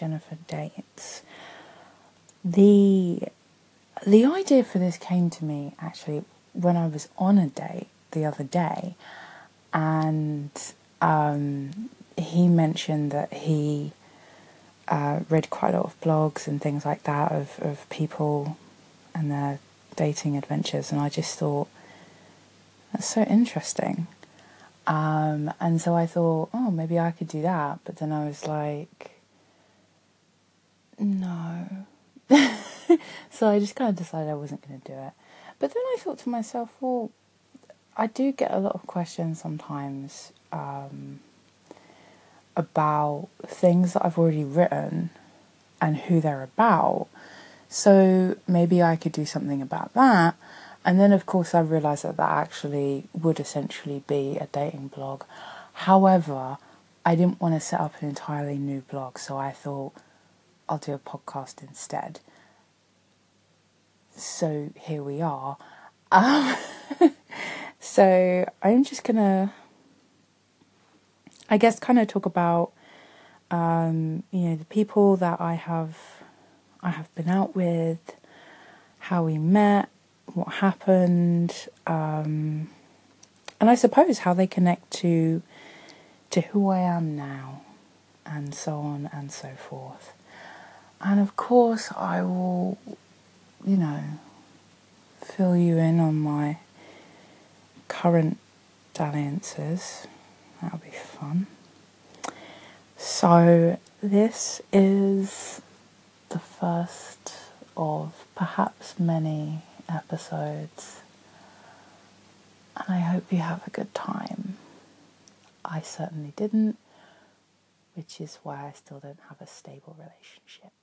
Jennifer Dates. The the idea for this came to me actually when I was on a date the other day, and um, he mentioned that he uh, read quite a lot of blogs and things like that of, of people and their dating adventures, and I just thought that's so interesting. Um, and so I thought, oh, maybe I could do that. But then I was like, no. so I just kind of decided I wasn't going to do it. But then I thought to myself, well, I do get a lot of questions sometimes um, about things that I've already written and who they're about. So maybe I could do something about that. And then, of course, I realised that that actually would essentially be a dating blog. However, I didn't want to set up an entirely new blog, so I thought I'll do a podcast instead. So here we are. Um, so I'm just gonna, I guess, kind of talk about, um, you know, the people that I have I have been out with, how we met, what happened, um, and I suppose how they connect to to who I am now, and so on and so forth. And of course, I will, you know, fill you in on my current dalliances. That'll be fun. So, this is the first of perhaps many episodes, and I hope you have a good time. I certainly didn't, which is why I still don't have a stable relationship.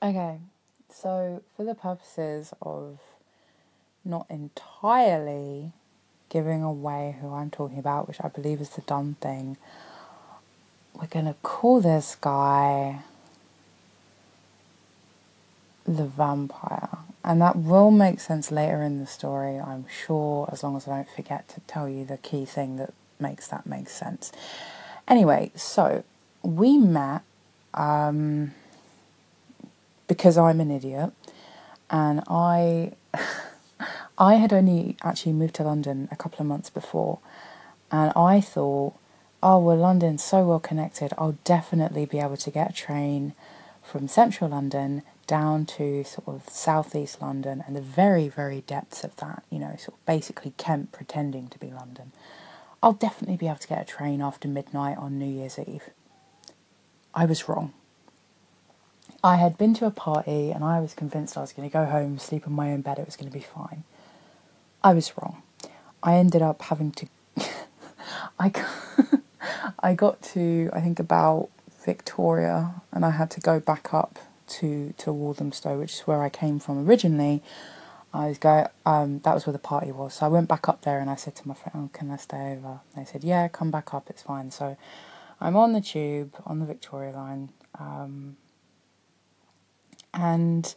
Okay, so for the purposes of not entirely giving away who I'm talking about, which I believe is the done thing, we're to call this guy the vampire. And that will make sense later in the story, I'm sure, as long as I don't forget to tell you the key thing that makes that make sense. Anyway, so we met um, because I'm an idiot, and I I had only actually moved to London a couple of months before, and I thought oh, well, London's so well connected, I'll definitely be able to get a train from central London down to sort of southeast London and the very, very depths of that, you know, sort of basically Kent pretending to be London. I'll definitely be able to get a train after midnight on New Year's Eve. I was wrong. I had been to a party and I was convinced I was going to go home, sleep in my own bed, it was going to be fine. I was wrong. I ended up having to. I. I got to I think about Victoria, and I had to go back up to to Walthamstow, which is where I came from originally. I was go um, that was where the party was, so I went back up there and I said to my friend, oh, "Can I stay over?" They said, "Yeah, come back up, it's fine." So I'm on the tube on the Victoria line, um, and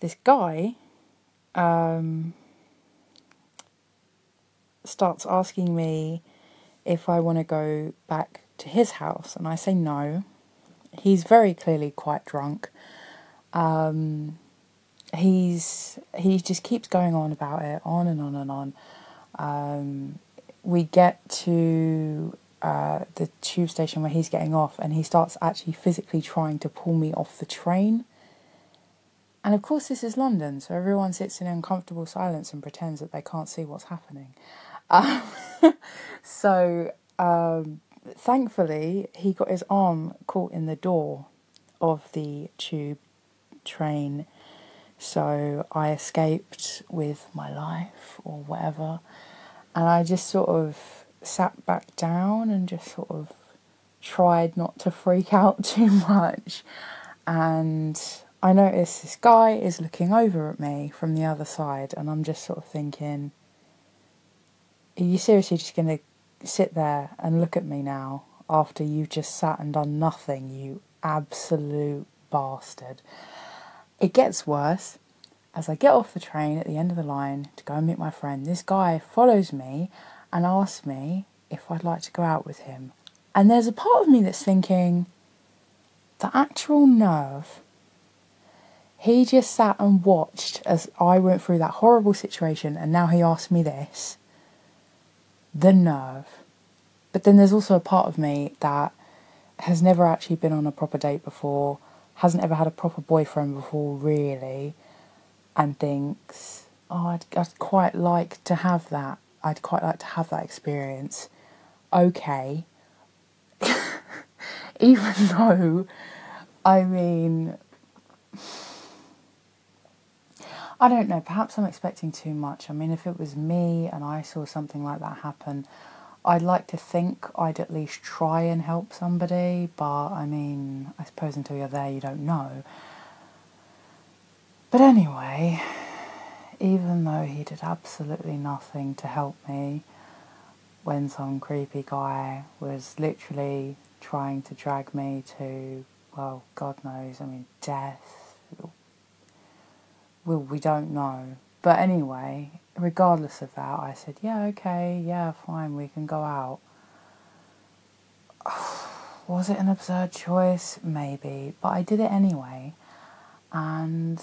this guy um, starts asking me if I want to go back to his house, and I say no. He's very clearly quite drunk. Um, he's he just keeps going on about it, on and on and on. Um, we get to uh, the tube station where he's getting off, and he starts actually physically trying to pull me off the train. And of course, this is London, so everyone sits in uncomfortable silence and pretends that they can't see what's happening. Um, so um, thankfully, he got his arm caught in the door of the tube train. So I escaped with my life or whatever. And I just sort of sat back down and just sort of tried not to freak out too much. And I notice this guy is looking over at me from the other side, and I'm just sort of thinking, are you seriously just going to sit there and look at me now after you've just sat and done nothing, you absolute bastard. It gets worse. As I get off the train at the end of the line to go and meet my friend, this guy follows me and asks me if I'd like to go out with him. And there's a part of me that's thinking, the actual nerve. He just sat and watched as I went through that horrible situation, and now he asked me this. The nerve. But then there's also a part of me that has never actually been on a proper date before, hasn't ever had a proper boyfriend before, really, and thinks, oh, I'd, I'd quite like to have that. I'd quite like to have that experience. Okay. Even though, I mean, I don't know, perhaps I'm expecting too much. I mean, if it was me and I saw something like that happen, I'd like to think I'd at least try and help somebody, but I mean, I suppose until you're there, you don't know. But anyway, even though he did absolutely nothing to help me, when some creepy guy was literally trying to drag me to, well, God knows, I mean, death. Well, we don't know. But anyway, regardless of that, I said, yeah, okay, yeah, fine, we can go out. Was it an absurd choice? Maybe, but I did it anyway. And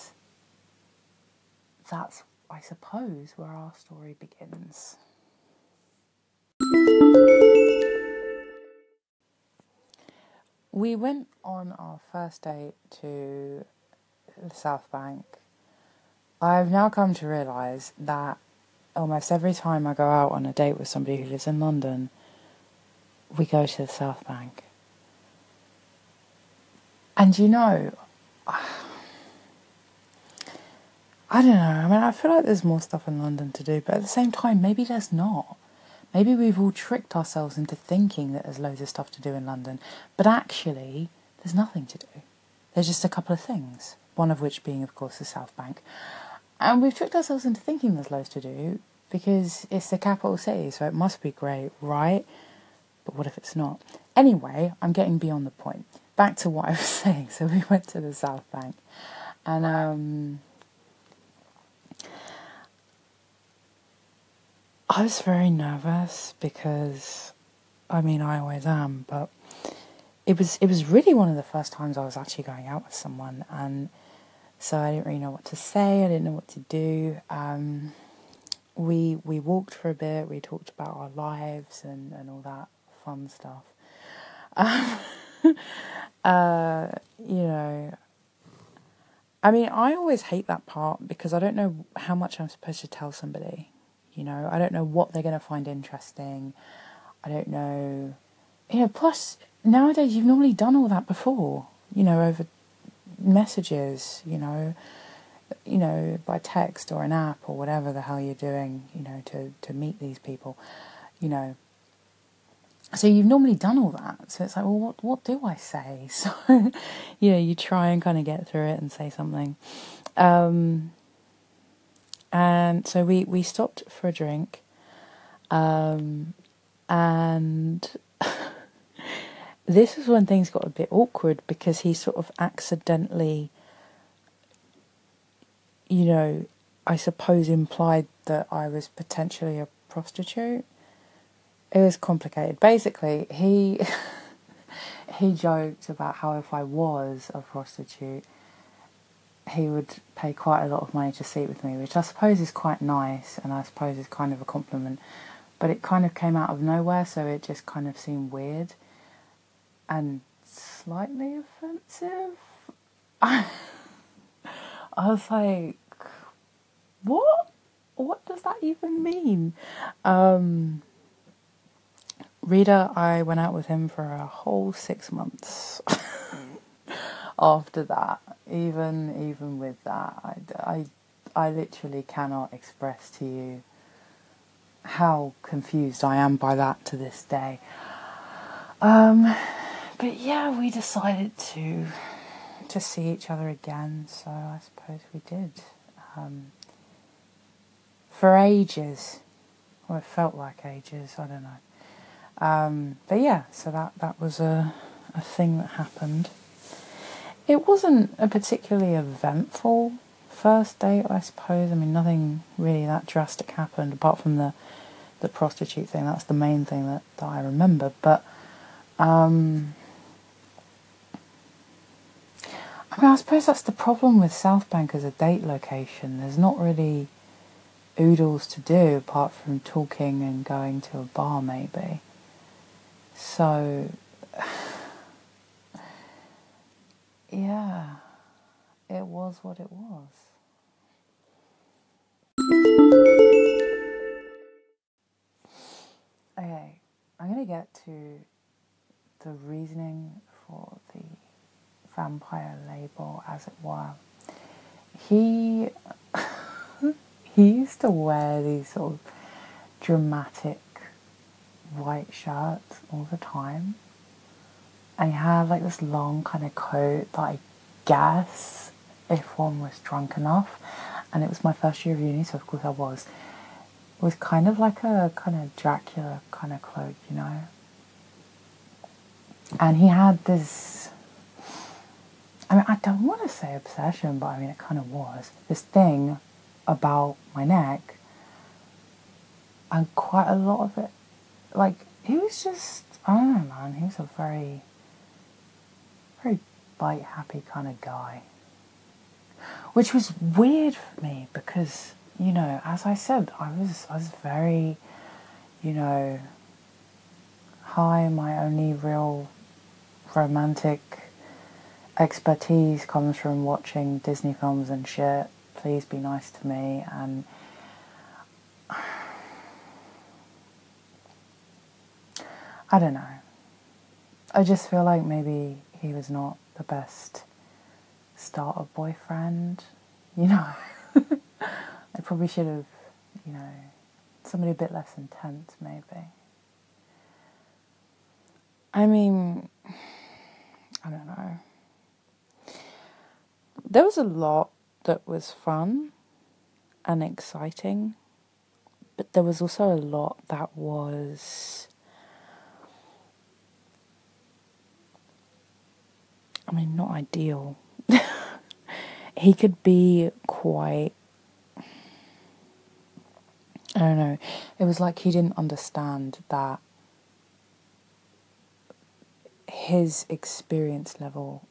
that's, I suppose, where our story begins. We went on our first date to the South Bank. I've now come to realise that almost every time I go out on a date with somebody who lives in London, we go to the South Bank. And you know, I don't know. I mean, I feel like there's more stuff in London to do, but at the same time, maybe there's not. Maybe we've all tricked ourselves into thinking that there's loads of stuff to do in London, but actually, there's nothing to do. There's just a couple of things, one of which being, of course, the South Bank. And we've tricked ourselves into thinking there's loads to do because it's the capital city, so it must be great, right? But what if it's not? Anyway, I'm getting beyond the point. Back to what I was saying. So we went to the South Bank, and um, I was very nervous because, I mean, I always am, but it was it was really one of the first times I was actually going out with someone, and so I didn't really know what to say. I didn't know what to do. Um, we we walked for a bit. We talked about our lives and, and all that fun stuff. Um, uh, you know, I mean, I always hate that part because I don't know how much I'm supposed to tell somebody. You know, I don't know what they're going to find interesting. I don't know. You know, plus nowadays you've normally done all that before. You know, over messages, you know, you know, by text or an app or whatever the hell you're doing, you know, to, to meet these people, you know. So you've normally done all that. So it's like, well, what what do I say? So, you know, you try and kind of get through it and say something. Um, and so we, we stopped for a drink. Um, and this is when things got a bit awkward because he sort of accidentally, you know, I suppose implied that I was potentially a prostitute. It was complicated. Basically, he he joked about how if I was a prostitute, he would pay quite a lot of money to sleep with me, which I suppose is quite nice, and I suppose is kind of a compliment. But it kind of came out of nowhere, so it just kind of seemed weird and slightly offensive. I, was like, what? What does that even mean? Um, Rita, I went out with him for a whole six months. After that, even even with that, I, I, I literally cannot express to you how confused I am by that to this day. Um, but yeah, we decided to to see each other again, so I suppose we did. Um, for ages, or it felt like ages, I don't know. Um, but yeah, so that, that was a, a thing that happened. It wasn't a particularly eventful first date, I suppose. I mean, nothing really that drastic happened apart from the the prostitute thing. That's the main thing that, that I remember. But um, I mean, I suppose that's the problem with South Bank as a date location. There's not really oodles to do apart from talking and going to a bar, maybe. So, yeah, it was what it was. Okay, I'm going to get to the reasoning for the vampire label, as it were. He he used to wear these sort of dramatic white shirts all the time, and he had like this long kind of coat that I guess if one was drunk enough, and it was my first year of uni, so of course I was was kind of like a kind of Dracula kind of cloak, you know. And he had this. I mean, I don't want to say obsession, but I mean, it kind of was this thing about my neck, and quite a lot of it. Like, he was just, I don't know, man, he was a very, very bite happy kind of guy. Which was weird for me because you know, as I said, I was I was very, you know, hi. My only real romantic expertise comes from watching Disney films and shit. Please be nice to me and. I don't know. I just feel like maybe he was not the best starter boyfriend, you know. I probably should have, you know, somebody a bit less intense, maybe. I mean, I don't know. There was a lot that was fun and exciting, but there was also a lot that was. I mean, not ideal. he could be quite I don't know. It was like he didn't understand that his experience level,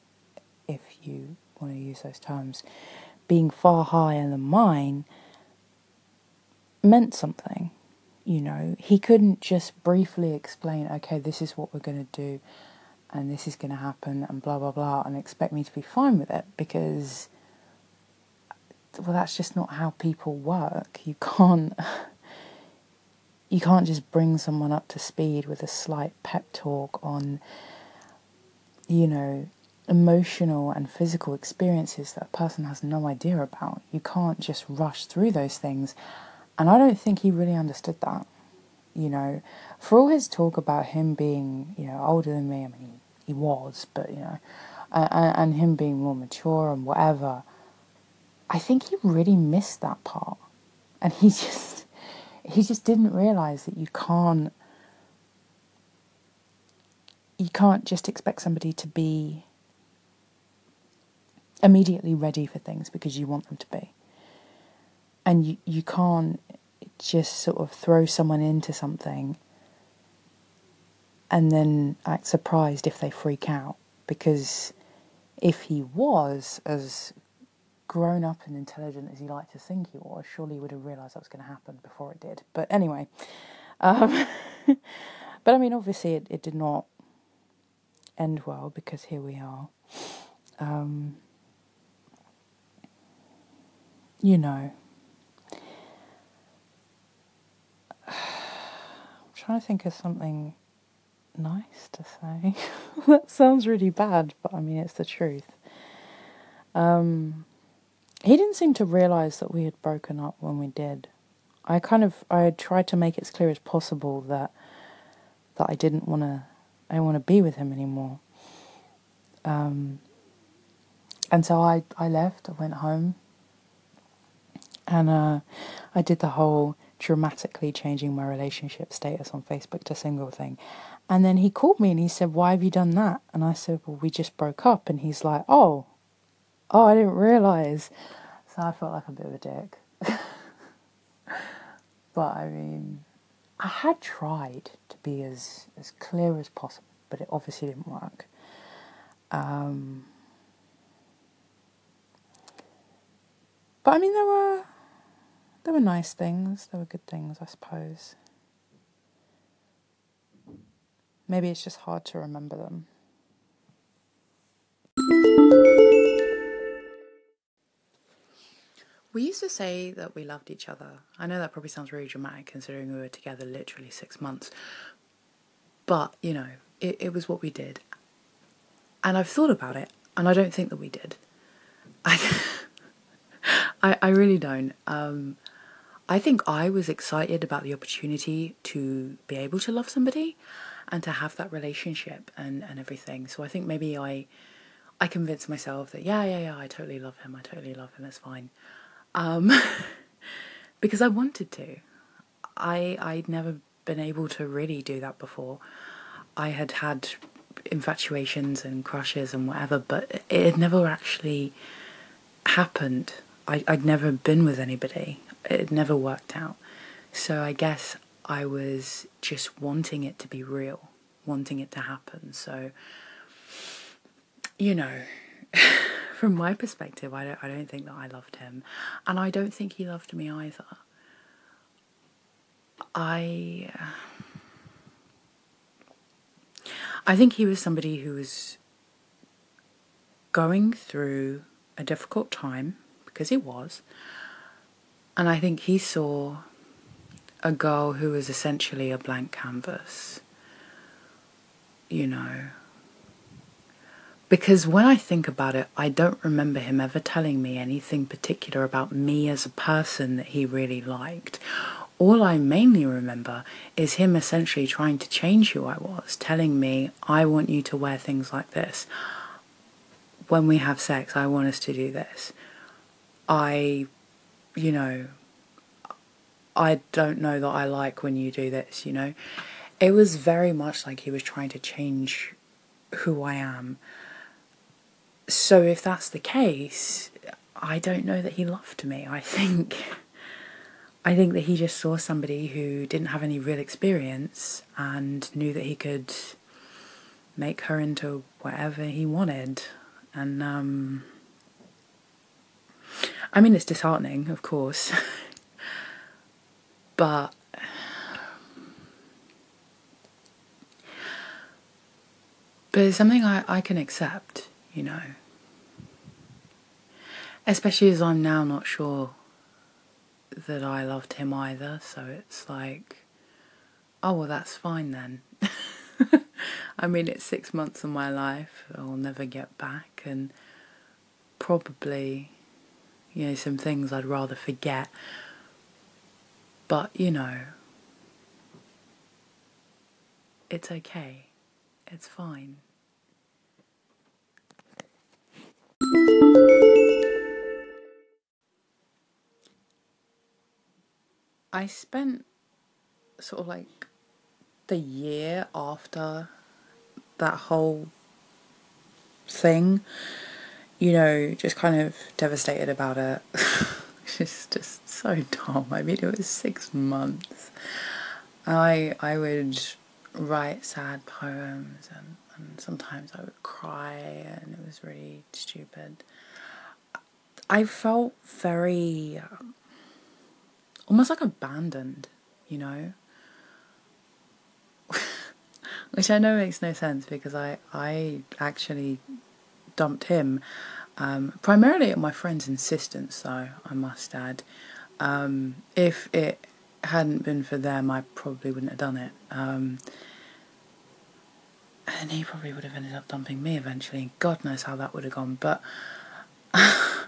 if you want to use those terms, being far higher than mine meant something. You know, he couldn't just briefly explain, okay, this is what we're going to do and this is going to happen and blah blah blah and expect me to be fine with it because well that's just not how people work you can't you can't just bring someone up to speed with a slight pep talk on, you know, emotional and physical experiences that a person has no idea about. You can't just rush through those things. And I don't think he really understood that. You know, for all his talk about him being, you know, older than me, I mean, he, he was, but, you know, and, and him being more mature and whatever, I think he really missed that part. And he just he just didn't realize that you can't you can't just expect somebody to be immediately ready for things because you want them to be. And you, you can't just sort of throw someone into something and then act surprised if they freak out. Because if he was as grown up and intelligent as he liked to think he was, surely he would have realised that was going to happen before it did. But anyway, um, but I mean, obviously, it, it did not end well because here we are. Um, you know, I'm trying to think of something nice to say. that sounds really bad, but I mean, it's the truth. Um, he didn't seem to realize that we had broken up when we did. I kind of I tried to make it as clear as possible that that I didn't want to I want to be with him anymore. Um, and so I I left. I went home, and uh, I did the whole dramatically changing my relationship status on Facebook to single thing. And then he called me and he said, Why have you done that? And I said, Well, we just broke up. And he's like, Oh, oh, I didn't realise. So I felt like a bit of a dick. but I mean, I had tried to be as, as clear as possible, but it obviously didn't work. Um, but I mean, there were there were nice things. There were good things, I suppose. Maybe it's just hard to remember them. We used to say that we loved each other. I know that probably sounds really dramatic considering we were together literally six months. But, you know, it, it was what we did. And I've thought about it, and I don't think that we did. I, I, I really don't. Um, I think I was excited about the opportunity to be able to love somebody and to have that relationship and, and everything. So I think maybe I I convinced myself that yeah, yeah, yeah, I totally love him. I totally love him. It's fine. Um, because I wanted to. I I'd never been able to really do that before. I had had infatuations and crushes and whatever, but it had never actually happened. I, I'd never been with anybody it never worked out. So I guess I was just wanting it to be real, wanting it to happen. So, you know, from my perspective, I don't, I don't think that I loved him, and I don't think he loved me either. I, I think he was somebody who was going through a difficult time because he was, and I think he saw a girl who was essentially a blank canvas, you know. Because when I think about it, I don't remember him ever telling me anything particular about me as a person that he really liked. All I mainly remember is him essentially trying to change who I was, telling me, I want you to wear things like this. When we have sex, I want us to do this. I you know, I don't know that I like when you do this, you know. It was very much like he was trying to change who I am. So if that's the case, I don't know that he loved me. I think I think that he just saw somebody who didn't have any real experience and knew that he could make her into whatever he wanted. And um I mean, it's disheartening, of course, but but it's something I, I can accept, you know. Especially as I'm now not sure that I loved him either, so it's like, oh, well, that's fine then. I mean, it's six months of my life I'll never get back, and probably you know, some things I'd rather forget. But, you know, it's okay. It's fine. I spent sort of like the year after that whole thing you know, just kind of devastated about it. it's just so dumb. I mean, it was six months. I I would write sad poems and, and sometimes I would cry and it was really stupid. I felt very um, almost like abandoned, you know. Which I know makes no sense because I I actually dumped him, um, primarily at my friend's insistence, though, I must add. Um, if it hadn't been for them, I probably wouldn't have done it. Um, and he probably would have ended up dumping me eventually. and God knows how that would have gone. But uh,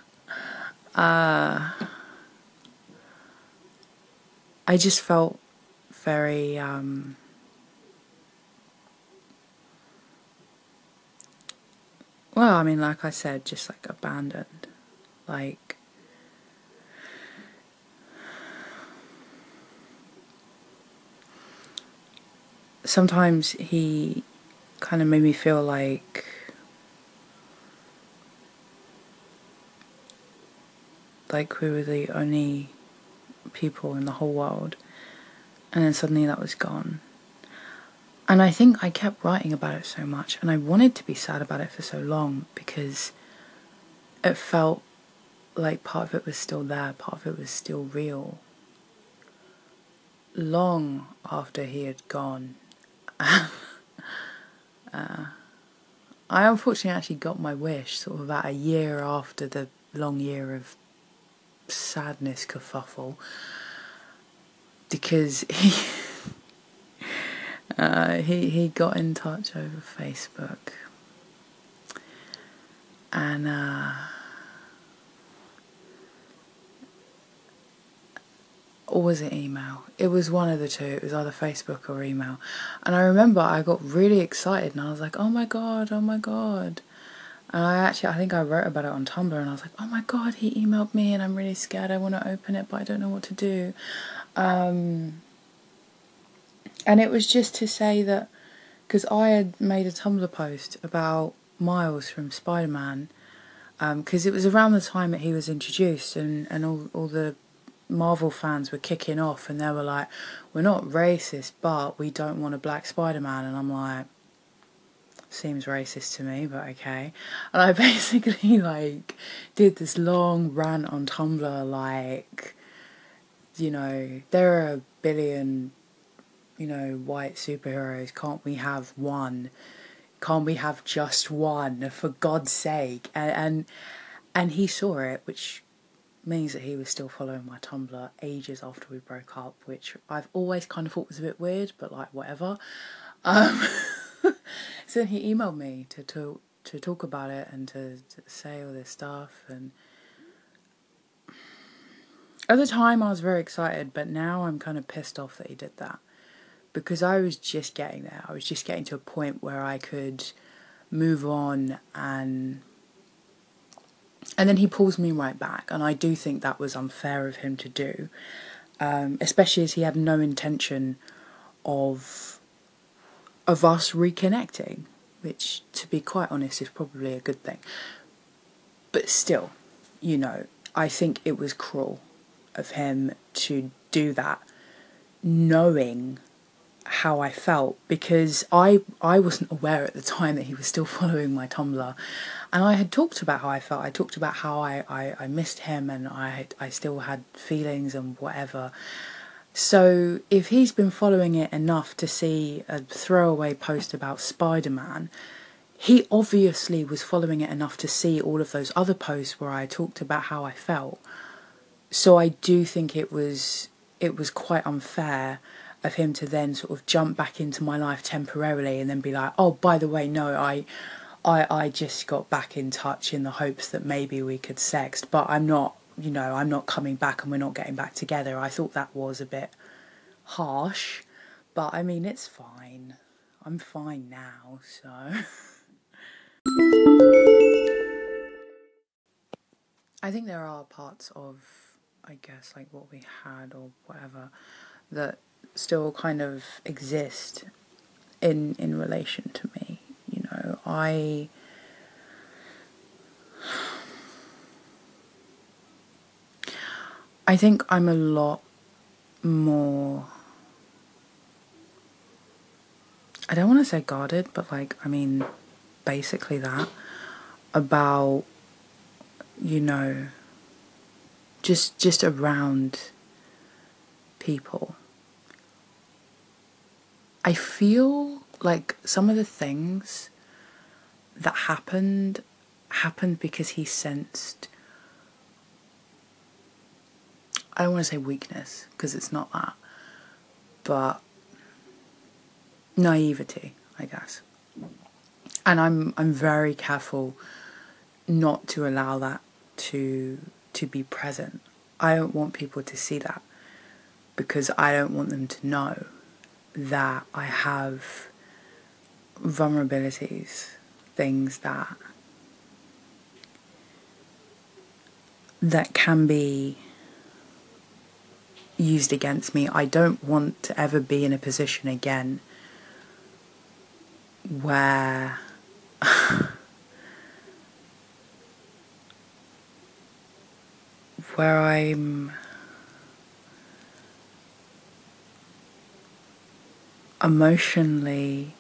I just felt very. Um, well, I mean, like I said, just like abandoned. Like, sometimes he kind of made me feel like like we were the only people in the whole world and then suddenly that was gone and I think I kept writing about it so much and I wanted to be sad about it for so long because it felt like part of it was still there, part of it was still real. Long after he had gone, uh, I unfortunately actually got my wish sort of about a year after the long year of sadness kerfuffle because he uh, he he got in touch over Facebook and uh, or was it email? It was one of the two. It was either Facebook or email. And I remember I got really excited and I was like, oh my god, oh my god. And I actually, I think I wrote about it on Tumblr and I was like, oh my god, he emailed me and I'm really scared. I want to open it, but I don't know what to do. Um, and it was just to say that, because I had made a Tumblr post about Miles from Spider Man, because um, it was around the time that he was introduced and, and all, all the Marvel fans were kicking off and they were like, we're not racist, but we don't want a black Spider Man. And I'm like, seems racist to me, but okay. And I basically like did this long rant on Tumblr, like, you know, there are a billion, you know, white superheroes. Can't we have one? Can't we have just one? For God's sake! And and, and he saw it, which means that he was still following my Tumblr ages after we broke up, which I've always kind of thought was a bit weird, but like whatever. Um, so he emailed me to, to to talk about it and to, to say all this stuff and at the time I was very excited, but now I'm kind of pissed off that he did that because I was just getting there. I was just getting to a point where I could move on and and then he pulls me right back, and I do think that was unfair of him to do, um, especially as he had no intention of of us reconnecting, which, to be quite honest, is probably a good thing. But still, you know, I think it was cruel of him to do that, knowing how I felt because I I wasn't aware at the time that he was still following my Tumblr and I had talked about how I felt. I talked about how I, I, I missed him and I I still had feelings and whatever. So if he's been following it enough to see a throwaway post about Spider Man, he obviously was following it enough to see all of those other posts where I talked about how I felt. So I do think it was it was quite unfair of him to then sort of jump back into my life temporarily and then be like, oh, by the way, no, I I, I just got back in touch in the hopes that maybe we could sext, but I'm not, you know, I'm not coming back and we're not getting back together. I thought that was a bit harsh, but I mean, it's fine. I'm fine now, so. I think there are parts of, I guess, like what we had or whatever, that still kind of exist in in relation to me You know, I. I think I'm a lot more. I don't want to say guarded, but like, I mean, basically that about, you know, just just around people. I feel like some of the things that happened happened because he sensed I don't want to say weakness because it's not that but naivety I guess. And I'm I'm very careful not to allow that to to be present. I don't want people to see that because I don't want them to know that I have vulnerabilities things that that can be used against me. I don't want to ever be in a position again where where I'm emotionally,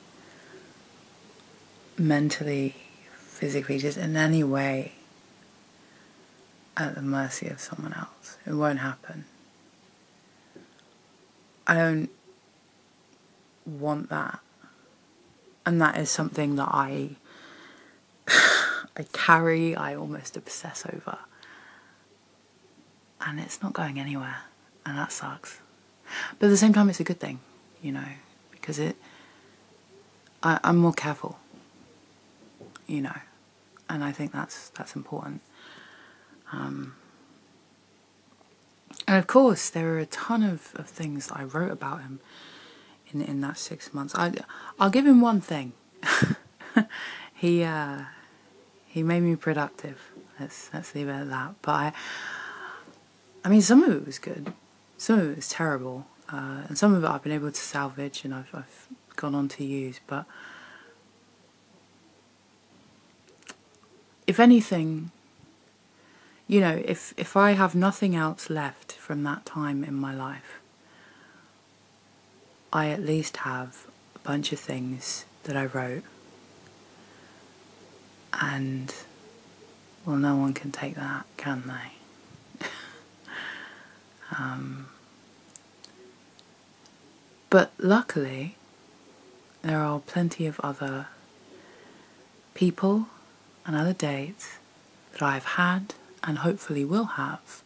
mentally, physically, just in any way at the mercy of someone else. It won't happen. I don't want that. And that is something that I I carry, I almost obsess over. And it's not going anywhere. And that sucks. But at the same time it's a good thing, you know, because it I, I'm more careful. You know. And I think that's that's important. Um, and of course, there are a ton of, of things that I wrote about him in in that six months. I I'll give him one thing. he uh, he made me productive. Let's let's leave it at that. But I, I mean, some of it was good, some of it was terrible, uh, and some of it I've been able to salvage and I've I've gone on to use. But if anything, you know, if if I have nothing else left from that time in my life, I at least have a bunch of things that I wrote, and well, no one can take that, can they? um, but luckily, there are plenty of other people and other dates that I've had and hopefully will have.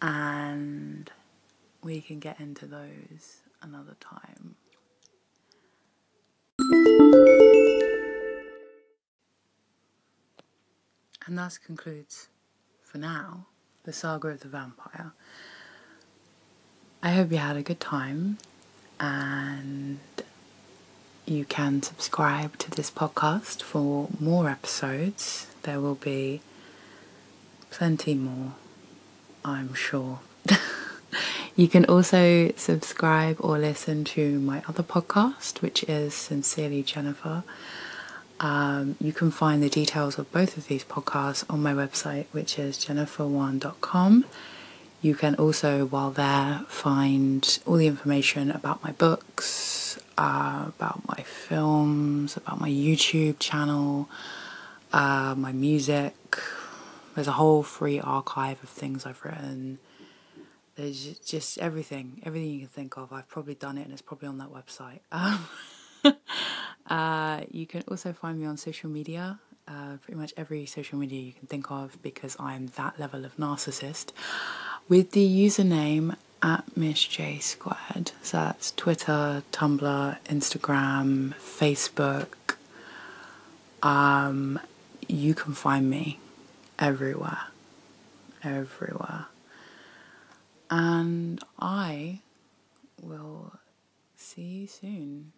And we can get into those another time. And thus concludes, for now, the saga of the vampire. I hope you had a good time and you can subscribe to this podcast for more episodes. There will be plenty more, I'm sure. you can also subscribe or listen to my other podcast, which is Sincerely Jennifer. Um, you can find the details of both of these podcasts on my website, which is jenniferwan.com. You can also, while there, find all the information about my books, uh, about my films, about my YouTube channel, uh, my music, there's a whole free archive of things I've written. There's just everything, everything you can think of. I've probably done it and it's probably on that website. Um, uh, you can also find me on social media, uh, pretty much every social media you can think of because I'm that level of narcissist, with the username at Miss J Squared. So that's Twitter, Tumblr, Instagram, Facebook. Um, you can find me everywhere. Everywhere. And I will see you soon.